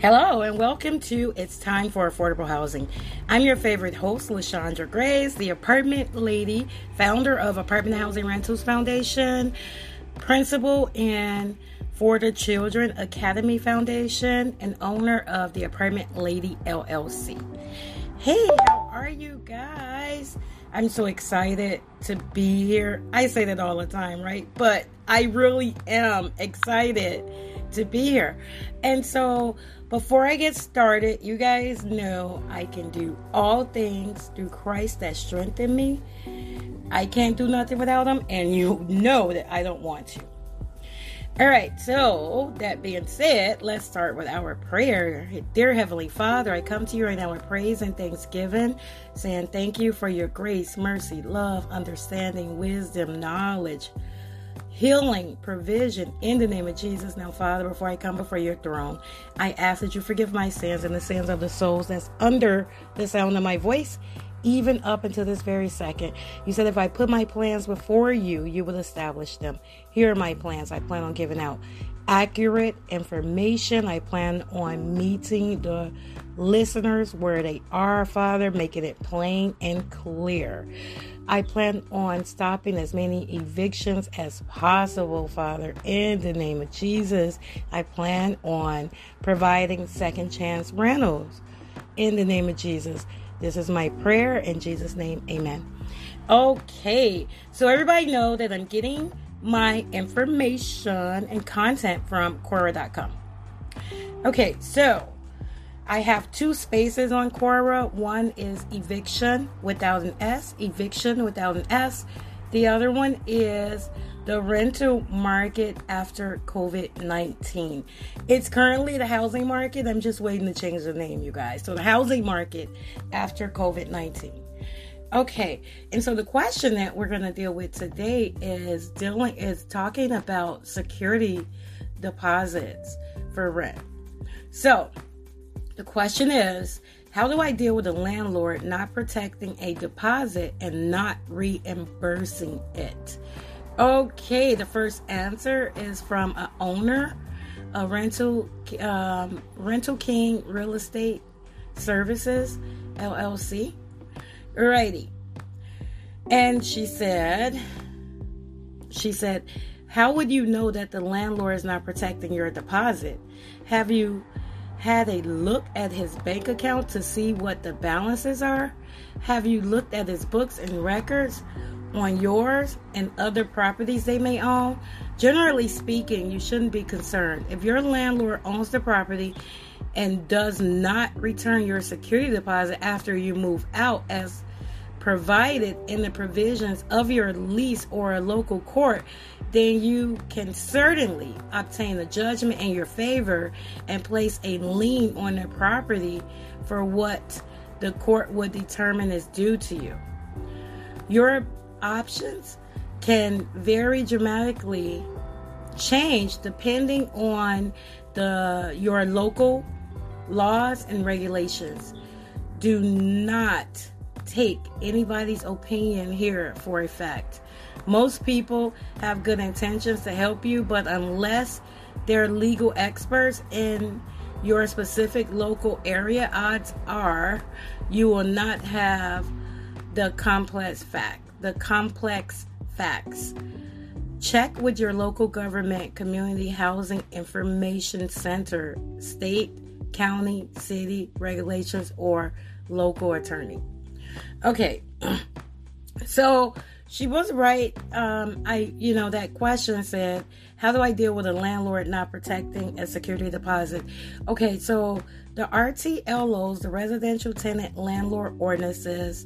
Hello and welcome to It's Time for Affordable Housing. I'm your favorite host, LaShondra Grace, the apartment lady, founder of Apartment Housing Rentals Foundation, principal in For the Children Academy Foundation, and owner of the Apartment Lady LLC. Hey, how are you guys? I'm so excited to be here. I say that all the time, right? But I really am excited to be here. And so, before I get started, you guys know I can do all things through Christ that strengthen me. I can't do nothing without Him, and you know that I don't want to. All right, so that being said, let's start with our prayer. Dear Heavenly Father, I come to you right now with praise and thanksgiving, saying thank you for your grace, mercy, love, understanding, wisdom, knowledge healing, provision in the name of Jesus. Now, Father, before I come before your throne, I ask that you forgive my sins and the sins of the souls that's under the sound of my voice, even up until this very second. You said if I put my plans before you, you will establish them. Here are my plans. I plan on giving out accurate information. I plan on meeting the listeners where they are, Father, making it plain and clear. I plan on stopping as many evictions as possible, Father, in the name of Jesus. I plan on providing second chance rentals in the name of Jesus. This is my prayer in Jesus' name. Amen. Okay, so everybody know that I'm getting my information and content from Quora.com. Okay, so I have two spaces on Quora. One is eviction without an S, eviction without an S. The other one is the rental market after COVID 19. It's currently the housing market. I'm just waiting to change the name, you guys. So, the housing market after COVID 19. Okay, and so the question that we're going to deal with today is dealing is talking about security deposits for rent. So, the question is, how do I deal with a landlord not protecting a deposit and not reimbursing it? Okay, the first answer is from an owner, a rental um, rental king real estate services LLC. Alrighty. And she said, she said, how would you know that the landlord is not protecting your deposit? Have you had a look at his bank account to see what the balances are? Have you looked at his books and records on yours and other properties they may own? Generally speaking, you shouldn't be concerned. If your landlord owns the property and does not return your security deposit after you move out as provided in the provisions of your lease or a local court, then you can certainly obtain a judgment in your favor and place a lien on the property for what the court would determine is due to you. Your options can very dramatically change depending on the your local laws and regulations. Do not take anybody's opinion here for a fact. Most people have good intentions to help you, but unless they're legal experts in your specific local area, odds are you will not have the complex fact, the complex facts. Check with your local government community housing information center, state, county, city regulations, or local attorney. Okay. So she was right. Um, I, you know, that question said, how do I deal with a landlord not protecting a security deposit? Okay, so the RTLOs, the residential tenant landlord ordinances,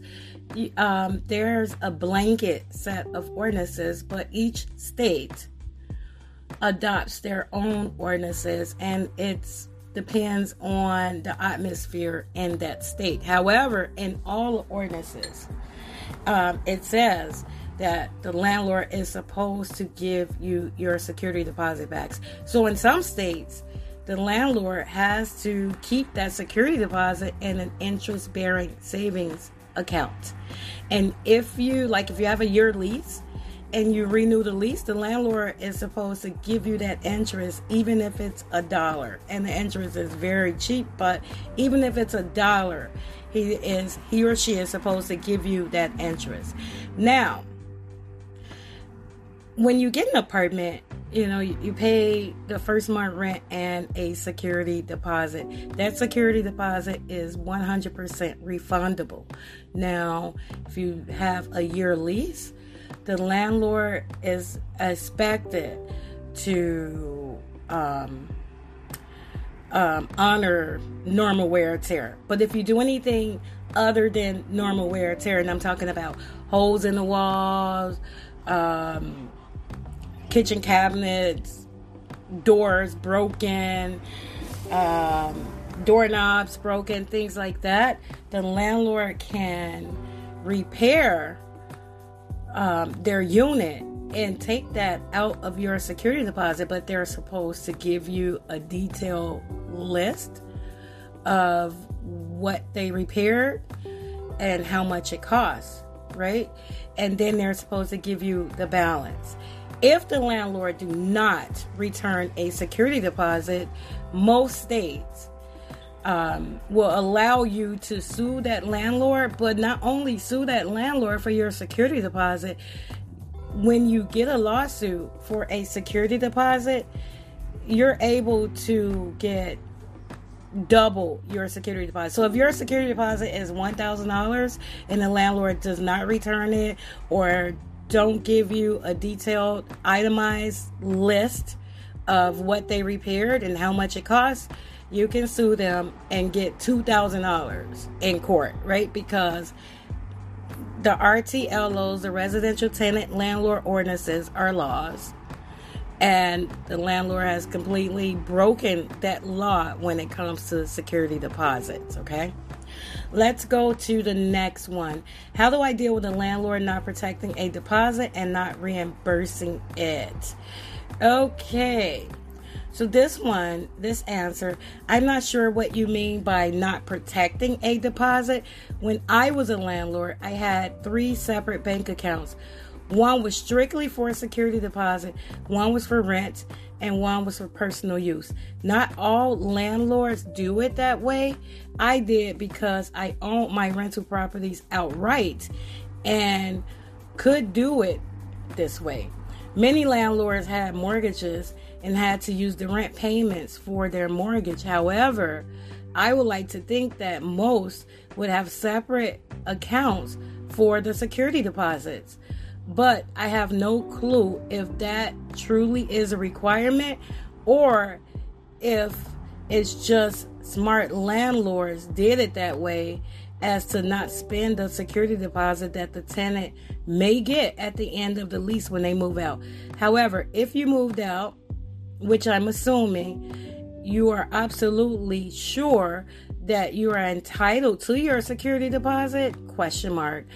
um, there's a blanket set of ordinances, but each state adopts their own ordinances and it depends on the atmosphere in that state. However, in all ordinances, um, it says that the landlord is supposed to give you your security deposit backs. So in some states, the landlord has to keep that security deposit in an interest bearing savings account. And if you like if you have a year lease and you renew the lease, the landlord is supposed to give you that interest, even if it's a dollar. And the interest is very cheap, but even if it's a dollar, he is he or she is supposed to give you that interest. Now, when you get an apartment, you know, you, pay the first month rent and a security deposit. That security deposit is 100% refundable. Now, if you have a year lease, the landlord is expected to um, um, honor normal wear and tear. But if you do anything other than normal wear and tear, and I'm talking about holes in the walls, um, kitchen cabinets, doors broken, um, doorknobs broken, things like that, the landlord can repair um, their unit and take that out of your security deposit, but they're supposed to give you a detailed list of what they repaired and how much it costs, right? And then they're supposed to give you the balance. If the landlord do not return a security deposit, most states um, will allow you to sue that landlord, but not only sue that landlord for your security deposit. When you get a lawsuit for a security deposit, you're able to get double your security deposit. So if your security deposit is $1,000 and the landlord does not return it or don't give you a detailed itemized list of what they repaired and how much it costs, you can sue them and get $2,000 in court, right? Because the RTLOs, the residential tenant landlord ordinances, are laws. And the landlord has completely broken that law when it comes to security deposits, okay? Let's go to the next one. How do I deal with a landlord not protecting a deposit and not reimbursing it? Okay. So, this one, this answer, I'm not sure what you mean by not protecting a deposit. When I was a landlord, I had three separate bank accounts. One was strictly for a security deposit, one was for rent, and one was for personal use. Not all landlords do it that way. I did because I own my rental properties outright and could do it this way. Many landlords had mortgages and had to use the rent payments for their mortgage. However, I would like to think that most would have separate accounts for the security deposits. But I have no clue if that truly is a requirement or if it's just smart landlords did it that way as to not spend the security deposit that the tenant may get at the end of the lease when they move out. However, if you moved out, which I'm assuming, you are absolutely sure that you are entitled to your security deposit? Question mark.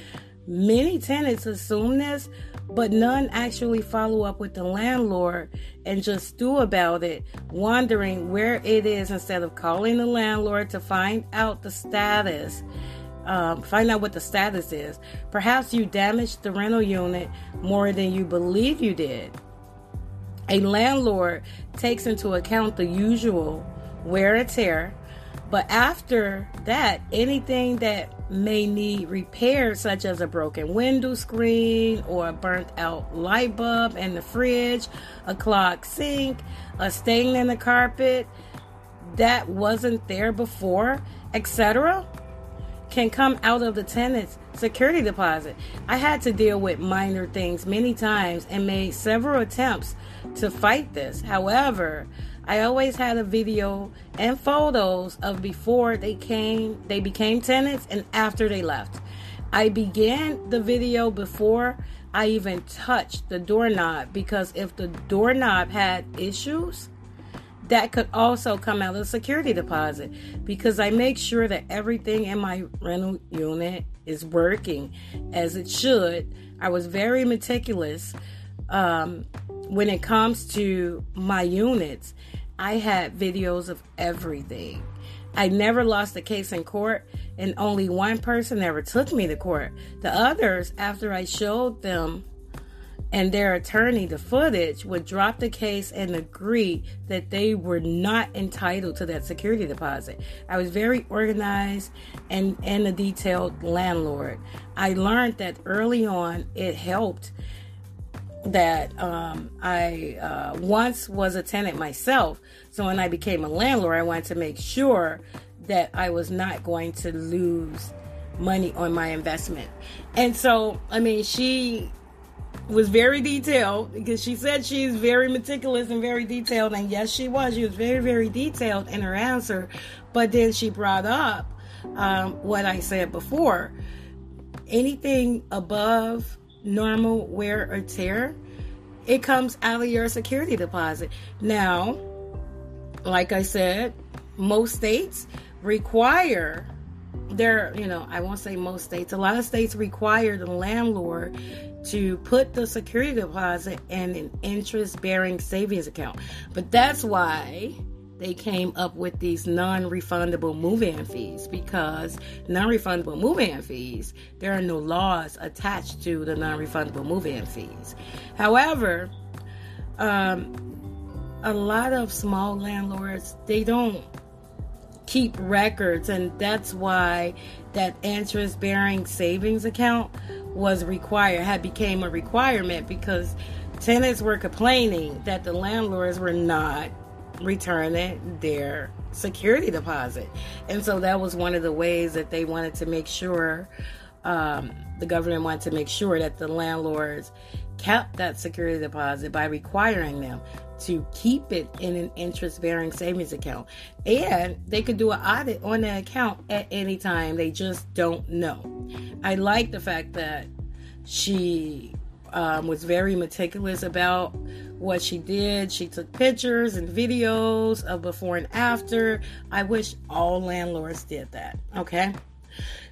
Many tenants assume this, but none actually follow up with the landlord and just stew about it, wondering where it is instead of calling the landlord to find out the status. Um, find out what the status is. Perhaps you damaged the rental unit more than you believe you did. A landlord takes into account the usual wear and tear, but after that, anything that may need repair, such as a broken window screen or a burnt out light bulb in the fridge, a clogged sink, a stain in the carpet that wasn't there before, etc., can come out of the tenant's security deposit. I had to deal with minor things many times and made several attempts to fight this. However, I always had a video and photos of before they came, they became tenants and after they left. I began the video before I even touched the doorknob because if the doorknob had issues, that could also come out of the security deposit because I make sure that everything in my rental unit is working as it should. I was very meticulous um, when it comes to my units I had videos of everything. I never lost a case in court, and only one person ever took me to court. The others, after I showed them and their attorney, the footage, would drop the case and agree that they were not entitled to that security deposit. I was very organized and, and a detailed landlord. I learned that early on it helped that um, I uh, once was a tenant myself. So when I became a landlord, I wanted to make sure that I was not going to lose money on my investment. And so, I mean, she was very detailed because she said she's very meticulous and very detailed. And yes, she was. She was very, very detailed in her answer. But then she brought up um, what I said before anything above normal wear or tear, it comes out of your security deposit. Now, like I said, most states require there, you know, I won't say most states, a lot of states require the landlord to put the security deposit in an interest bearing savings account. But that's why they came up with these non refundable move in fees because non refundable move in fees, there are no laws attached to the non refundable move in fees. However, um, a lot of small landlords, they don't keep records and that's why that interest bearing savings account was required had became a requirement because tenants were complaining that the landlords were not returning their security deposit. And so that was one of the ways that they wanted to make sure um, the government wanted to make sure that the landlords kept that security deposit by requiring them to keep it in an interest bearing savings account. And they could do an audit on the account at any time. They just don't know. I like the fact that she um, was very meticulous about what she did. She took pictures and videos of before and after. I wish all landlords did that. Okay.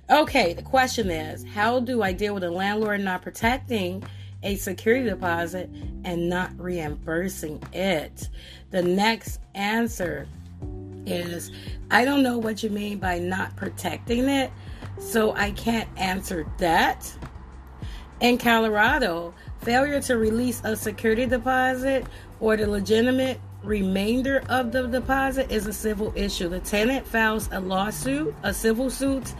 Okay, the question is how do I deal with a landlord not protecting a security deposit and not reimbursing it? The next answer is I don't know what you mean by not protecting it, so I can't answer that. In Colorado, failure to release a security deposit or the legitimate remainder of the deposit is a civil issue. The tenant files a lawsuit, a civil suit,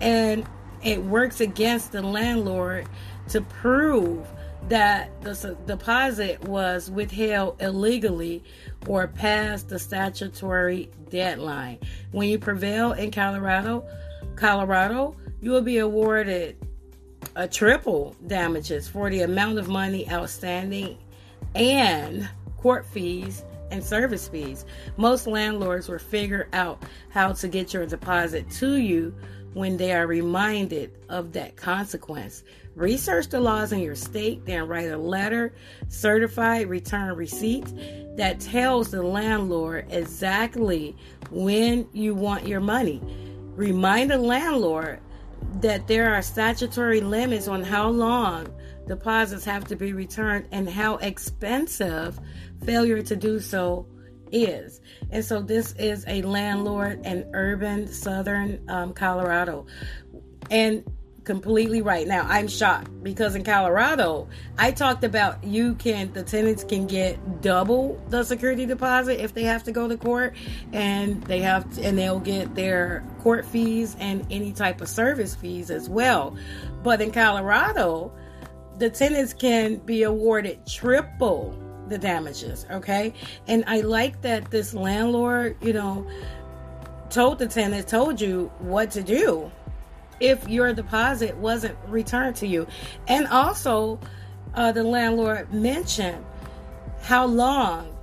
and it works against the landlord to prove that the deposit was withheld illegally or past the statutory deadline. When you prevail in Colorado, Colorado, you will be awarded a triple damages for the amount of money outstanding and court fees and service fees. Most landlords will figure out how to get your deposit to you when they are reminded of that consequence. Research the laws in your state, then write a letter, certified return receipt that tells the landlord exactly when you want your money. Remind the landlord that there are statutory limits on how long deposits have to be returned and how expensive failure to do so is. And so this is a landlord in urban southern um, Colorado. And completely right. Now I'm shocked because in Colorado, I talked about you can the tenants can get double the security deposit if they have to go to court and they have to, and they'll get their court fees and any type of service fees as well. But in Colorado, the tenants can be awarded triple the damages, okay? And I like that this landlord, you know, told the tenant, told you what to do if your deposit wasn't returned to you. And also, uh, the landlord mentioned how long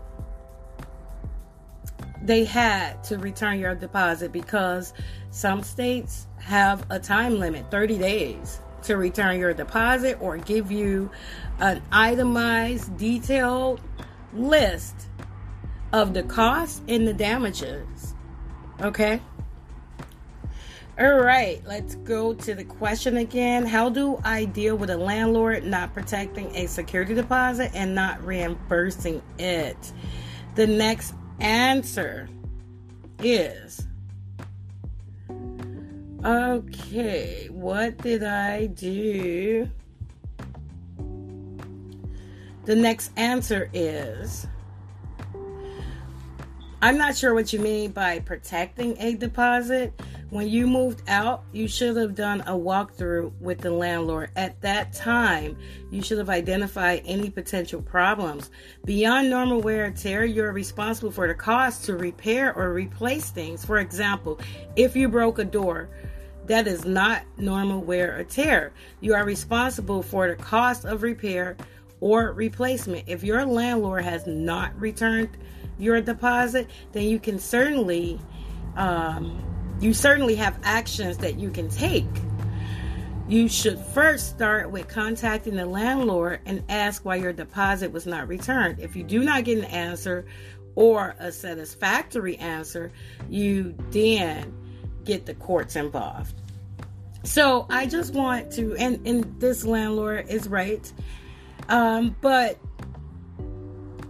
they had to return your deposit because some states have a time limit 30 days to return your deposit or give you an itemized, detailed list of the costs and the damages. Okay? All right, let's go to the question again. How do I deal with a landlord not protecting a security deposit and not reimbursing it? The next answer is okay, what did I do? The next answer is I'm not sure what you mean by protecting a deposit. When you moved out, you should have done a walkthrough with the landlord. At that time, you should have identified any potential problems. Beyond normal wear and tear, you're responsible for the cost to repair or replace things. For example, if you broke a door, that is not normal wear or tear. You are responsible for the cost of repair or replacement. If your landlord has not returned your deposit, then you can certainly um, you certainly have actions that you can take. You should first start with contacting the landlord and ask why your deposit was not returned. If you do not get an answer or a satisfactory answer, you then get the courts involved. So I just want to, and, and this landlord is right, um, but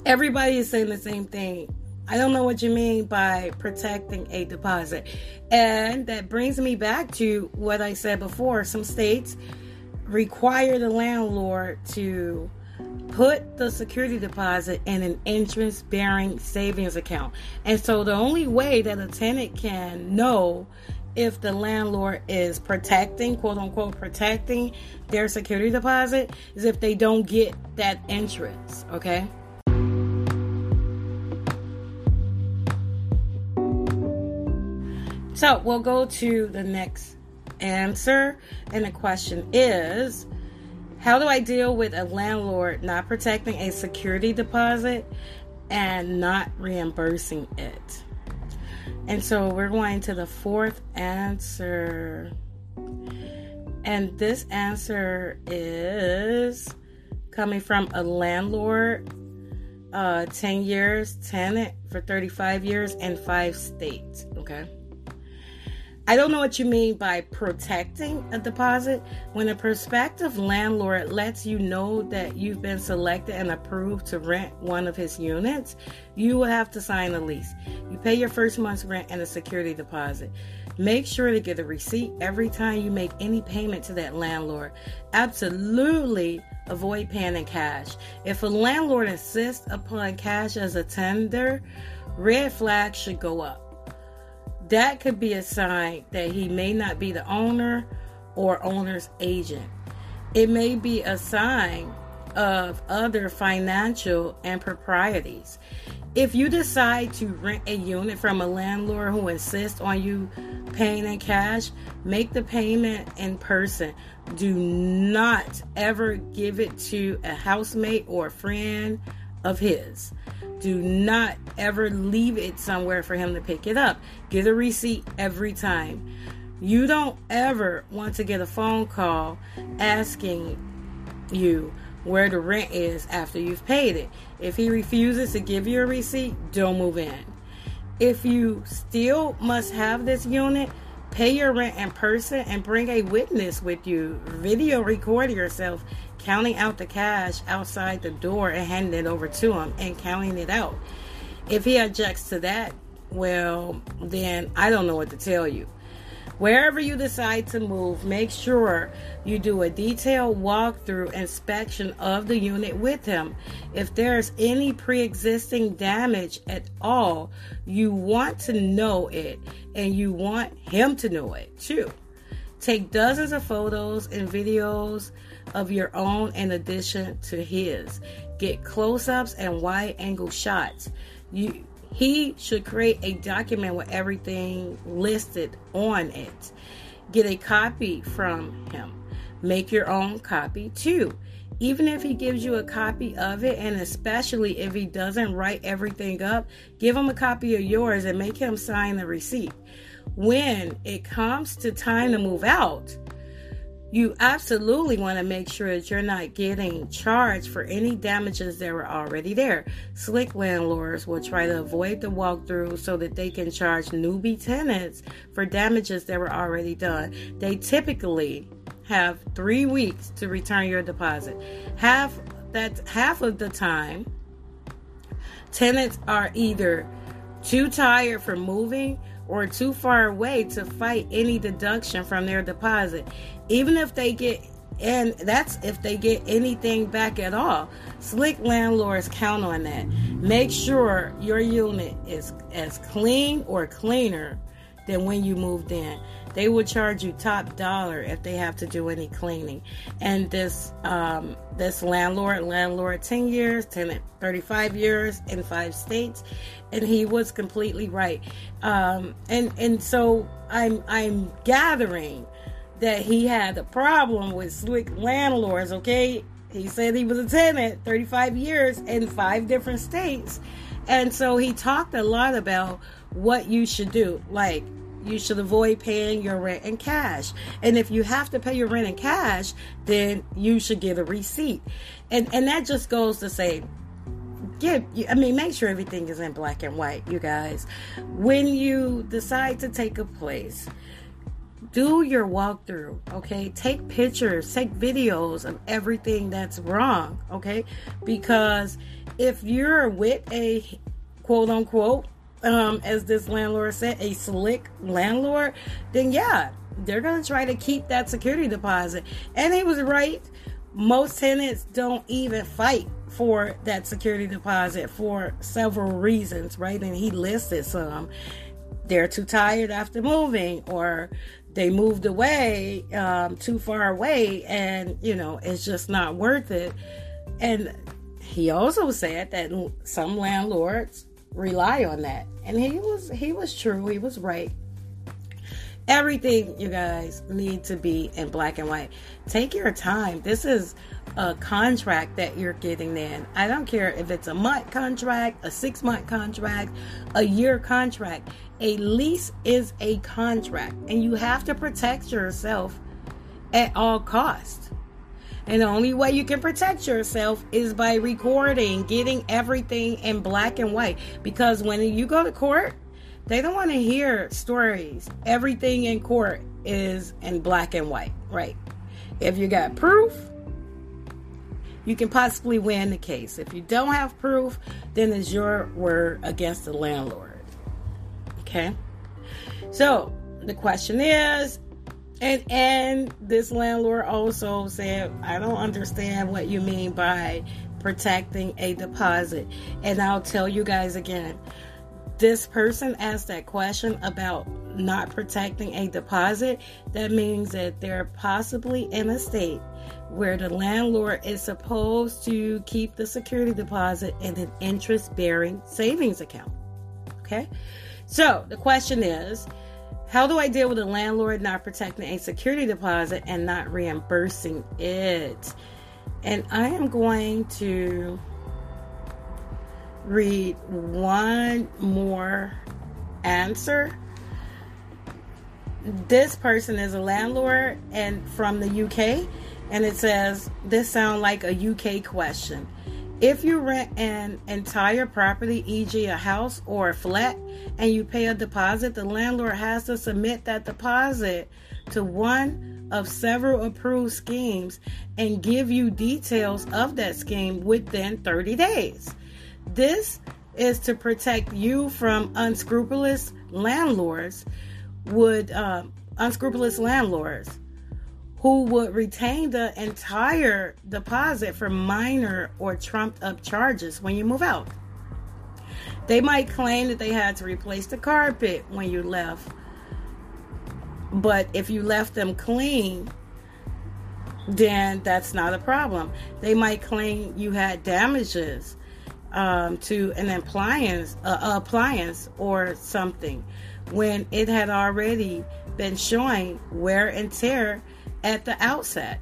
everybody is saying the same thing. I don't know what you mean by protecting a deposit. And that brings me back to what I said before. Some states require the landlord to put the security deposit in an interest bearing savings account. And so the only way that a tenant can know if the landlord is protecting, quote unquote, protecting their security deposit is if they don't get that interest. Okay. So we'll go to the next answer. And the question is How do I deal with a landlord not protecting a security deposit and not reimbursing it? And so we're going to the fourth answer. And this answer is coming from a landlord, uh, 10 years, tenant for 35 years, in five states. Okay. I don't know what you mean by protecting a deposit. When a prospective landlord lets you know that you've been selected and approved to rent one of his units, you will have to sign a lease. You pay your first month's rent and a security deposit. Make sure to get a receipt every time you make any payment to that landlord. Absolutely avoid paying in cash. If a landlord insists upon cash as a tender, red flags should go up that could be a sign that he may not be the owner or owner's agent. It may be a sign of other financial improprieties. If you decide to rent a unit from a landlord who insists on you paying in cash, make the payment in person. Do not ever give it to a housemate or a friend of his. Do not ever leave it somewhere for him to pick it up. Get a receipt every time. You don't ever want to get a phone call asking you where the rent is after you've paid it. If he refuses to give you a receipt, don't move in. If you still must have this unit, pay your rent in person and bring a witness with you. Video record yourself counting out the cash outside the door and handing it over to him and counting it out. If he objects to that, well, then I don't know what to tell you. Wherever you decide to move, make sure you do a detailed walkthrough inspection of the unit with him. If there's any pre existing damage at all, you want to know it and you want him to know it too. Take dozens of photos and videos of your own in addition to his. Get close ups and wide angle shots. You he should create a document with everything listed on it. Get a copy from him. Make your own copy too. Even if he gives you a copy of it, and especially if he doesn't write everything up, give him a copy of yours and make him sign the receipt. When it comes to time to move out, you absolutely want to make sure that you're not getting charged for any damages that were already there. Slick landlords will try to avoid the walkthrough so that they can charge newbie tenants for damages that were already done. They typically have three weeks to return your deposit. Half that half of the time, tenants are either too tired for moving or too far away to fight any deduction from their deposit. Even if they get and that's if they get anything back at all. Slick landlords count on that. Make sure your unit is as clean or cleaner than when you moved in. They will charge you top dollar if they have to do any cleaning. And this um, this landlord, landlord 10 years, tenant 35 years in five states, and he was completely right. Um, and and so I'm I'm gathering that he had a problem with slick landlords. Okay, he said he was a tenant 35 years in five different states, and so he talked a lot about what you should do, like you should avoid paying your rent in cash. And if you have to pay your rent in cash, then you should get a receipt. And and that just goes to say get I mean make sure everything is in black and white, you guys. When you decide to take a place, do your walkthrough, okay? Take pictures, take videos of everything that's wrong, okay? Because if you're with a quote unquote um, as this landlord said, a slick landlord, then yeah, they're to try to keep that security deposit. And he was right. Most tenants don't even fight for that security deposit for several reasons, right? And he listed some. They're too tired after moving, or they moved away um, too far away, and you know, it's just not worth it. And he also said that some landlords rely on that. And he was he was true. He was right. Everything you guys need to be in black and white. Take your time. This is a contract that you're getting in. I don't care if it's a month contract, a 6 month contract, a year contract. A lease is a contract and you have to protect yourself at all costs. And the only way you can protect yourself is by recording, getting everything in black and white. Because when you go to court, they don't want to hear stories. Everything in court is in black and white, right? If you got proof, you can possibly win the case. If you don't have proof, then it's your word against the landlord. Okay? So the question is and and this landlord also said, I don't understand what you mean by protecting a deposit. And I'll tell you guys again. This person asked that question about not protecting a deposit. That means that they're possibly in a state where the landlord is supposed to keep the security deposit in an interest bearing savings account. Okay? So the question is how do I deal with a landlord not protecting a security deposit and not reimbursing it? And I am going to read one more answer. This person is a landlord and from the UK and it says this sounds like a UK question. If you rent an entire property, e.g., a house or a flat, and you pay a deposit, the landlord has to submit that deposit to one of several approved schemes and give you details of that scheme within 30 days. This is to protect you from unscrupulous landlords would uh, unscrupulous landlords who would retain the entire deposit for minor or trumped up charges when you move out. They might claim that they had to replace the carpet when you left, but if you left them clean, then that's not a problem. They might claim you had damages um, to an appliance, appliance or something, when it had already been showing wear and tear at the outset.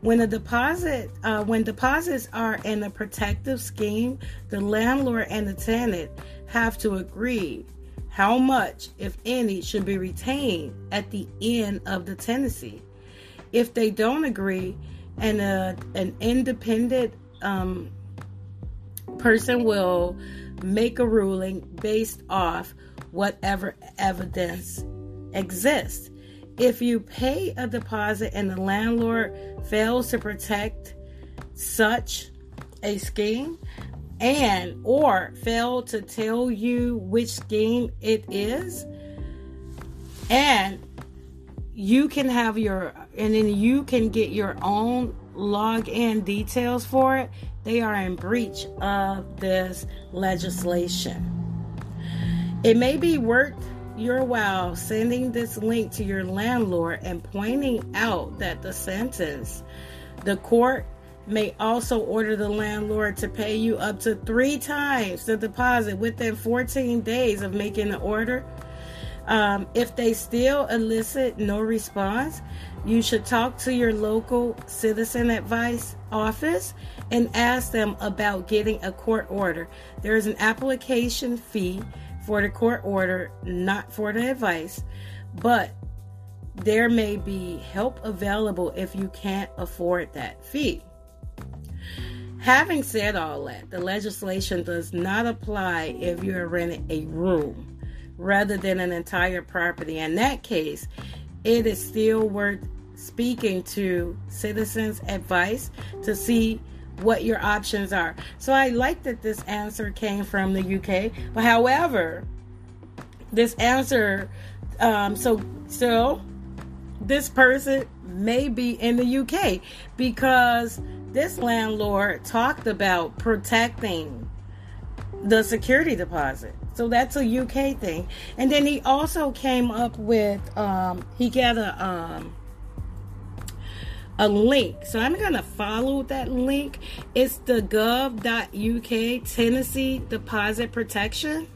When a deposit, uh, when deposits are in a protective scheme, the landlord and the tenant have to agree how much, if any, should be retained at the end of the tenancy. If they don't agree, and a, an independent um, person will make a ruling based off whatever evidence exists. If you pay a deposit and the landlord fails to protect such a scheme and or fail to tell you which scheme it is and you can have your and then you can get your own login details for it, they are in breach of this legislation. It may be worth your while sending this link to your landlord and pointing out that the sentence, the court may also order the landlord to pay you up to three times the deposit within 14 days of making the order. Um, if they still elicit no response, you should talk to your local citizen advice office and ask them about getting a court order. There is an application fee for the court order, not for the advice, but there may be help available if you can't afford that fee. Having said all that, the legislation does not apply if you are renting a room rather than an entire property. In that case, it is still worth speaking to citizens' advice to see what your options are. So I like that this answer came from the UK. But however, this answer, um, so so this person may be in the UK because this landlord talked about protecting the security deposit. So that's a UK thing. And then he also came up with um, he got a um, a link. So I'm going to follow that link. It's the gov.uk Tenancy Deposit Protection.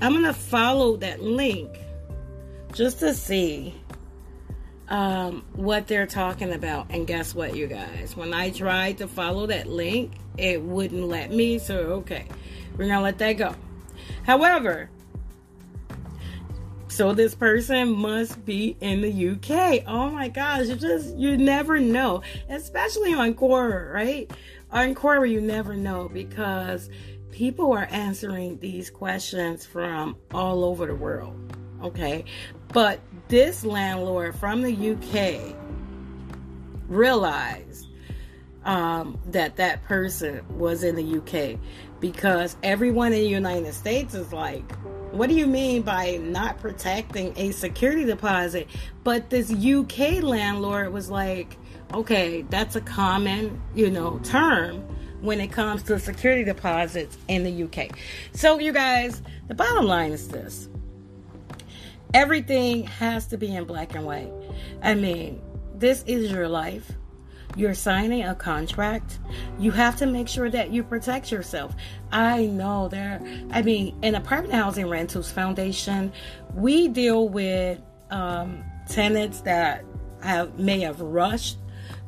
I'm going to follow that link just to see um, what they're talking about. And guess what, you guys? When I tried to follow that link, it wouldn't let me. So, okay, we're going to let that go. However, so this person must be in the UK. Oh my gosh, you just you never know, especially on Quora, right? On Quora, you never know because people are answering these questions from all over the world. Okay, but this landlord from the UK realized um, that that person was in the UK because everyone in the United States is like, what do you mean by not protecting a security deposit? But this UK landlord was like, okay, that's a common, you know, term when it comes to security deposits in the UK. So, you guys, the bottom line is this everything has to be in black and white. I mean, this is your life you're signing a contract, you have to make sure that you protect yourself. I know there, I mean, in Apartment Housing Rentals Foundation, we deal with um, tenants that have may have rushed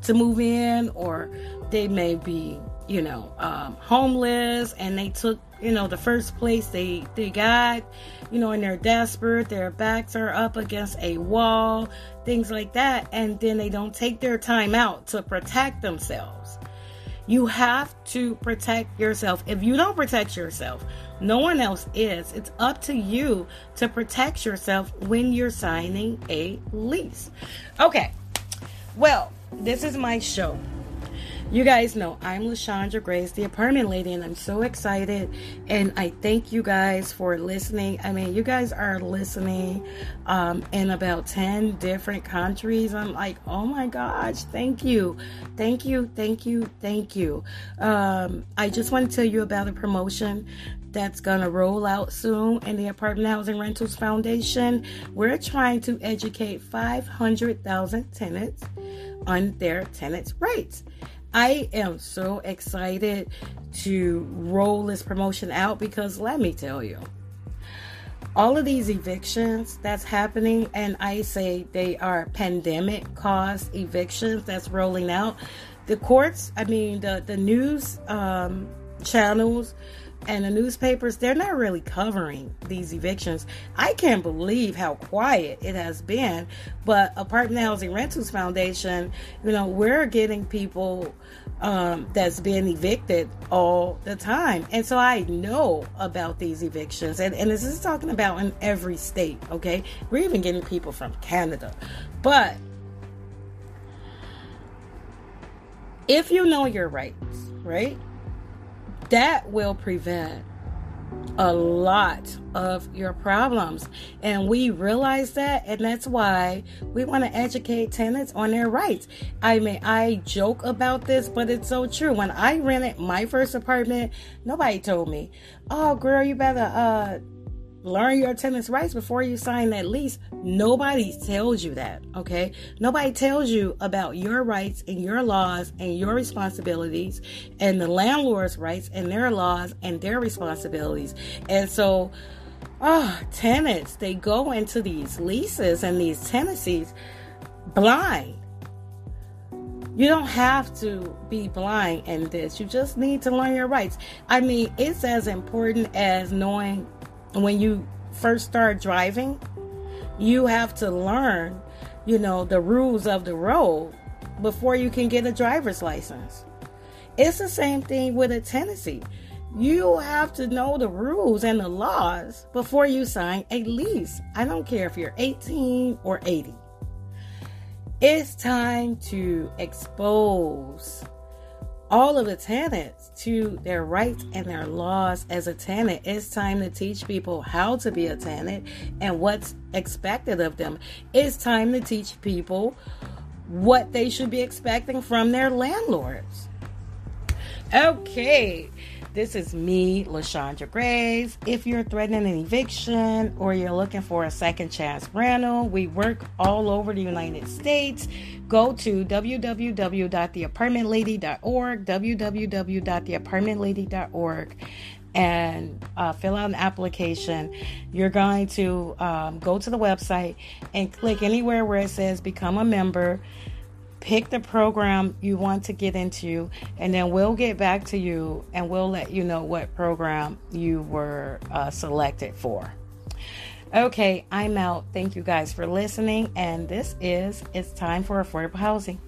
to move in or they may be you know um, homeless and they took you know the first place they they got you know and they're desperate their backs are up against a wall things like that, and then they don't take their time out to protect themselves. You have to protect yourself. If you don't protect yourself, no one else is. It's up to you to protect yourself when you're signing a lease. Okay, well, this is my show. You guys know I'm Lashandra Grace, the apartment lady, and I'm so excited. And I thank you guys for listening. I mean, you guys are listening um, in about 10 different countries. I'm like, oh my gosh, thank you. Thank you, thank you, thank you. Um, I just want to tell you about a promotion that's going to roll out soon in the Apartment Housing Rentals Foundation. We're trying to educate 500,000 tenants on their tenants' rights. I am so excited to roll this promotion out because let me tell you, all of these evictions that's happening, and I say they are pandemic caused evictions that's rolling out. The courts, I mean, the, the news um, channels, and the newspapers they're not really covering these evictions. I can't believe how quiet it has been. But apartment housing rentals foundation you know we're getting people um, that's being evicted all the time. And so i know about these evictions. And, and this is talking about in every state okay? We're even getting people from canada. But if you know your rights right that will prevent a lot of your problems. And we realize that, and that's why we want to educate tenants on their rights. I mean, I joke about this, but it's so true. When I rented my first apartment, nobody told me, oh, girl, you better, uh, learn your tenants' rights before you sign that lease. Nobody tells you that, okay? Nobody tells you about your rights and your laws and your responsibilities and the landlord's rights and their laws and their responsibilities. And so, oh, tenants, they go into these leases and these tenancies blind. You don't have to be blind in this. You just need to learn your rights. I mean, it's as important as knowing when you first start driving, you have to learn, you know, the rules of the road before you can get a driver's license. It's the same thing with a tenancy. You have to know the rules and the laws before you sign a lease. I don't care if you're 18 or 80. It's time to expose all of the tenants to their rights and their laws as a tenant. It's time to teach people how to be a tenant and what's expected of them. It's time to teach people what they should be expecting from their landlords. Okay, this is me, LaShondra Graves. If you're threatening an eviction or you're looking for a second chance rental, we work all over the United States. Go to www.theapartmentlady.org, www.theapartmentlady.org, and uh, fill out an application. You're going to um, go to the website and click anywhere where it says become a member pick the program you want to get into, and then we'll get back to you and we'll let you know what program you were uh, selected for. Okay, I'm out. Thank you guys for listening, and this is It's Time for Affordable Housing.